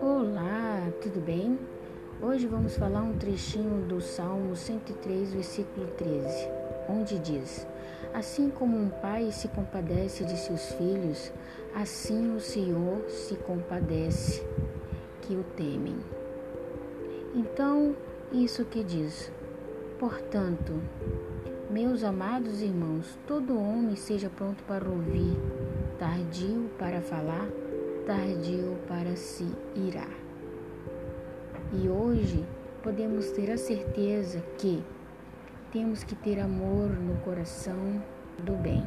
Olá, tudo bem? Hoje vamos falar um trechinho do Salmo 103, versículo 13, onde diz: Assim como um pai se compadece de seus filhos, assim o Senhor se compadece que o temem. Então, isso que diz: Portanto, meus amados irmãos, todo homem seja pronto para ouvir, tardio para falar, tardio para se irar. E hoje podemos ter a certeza que temos que ter amor no coração do bem.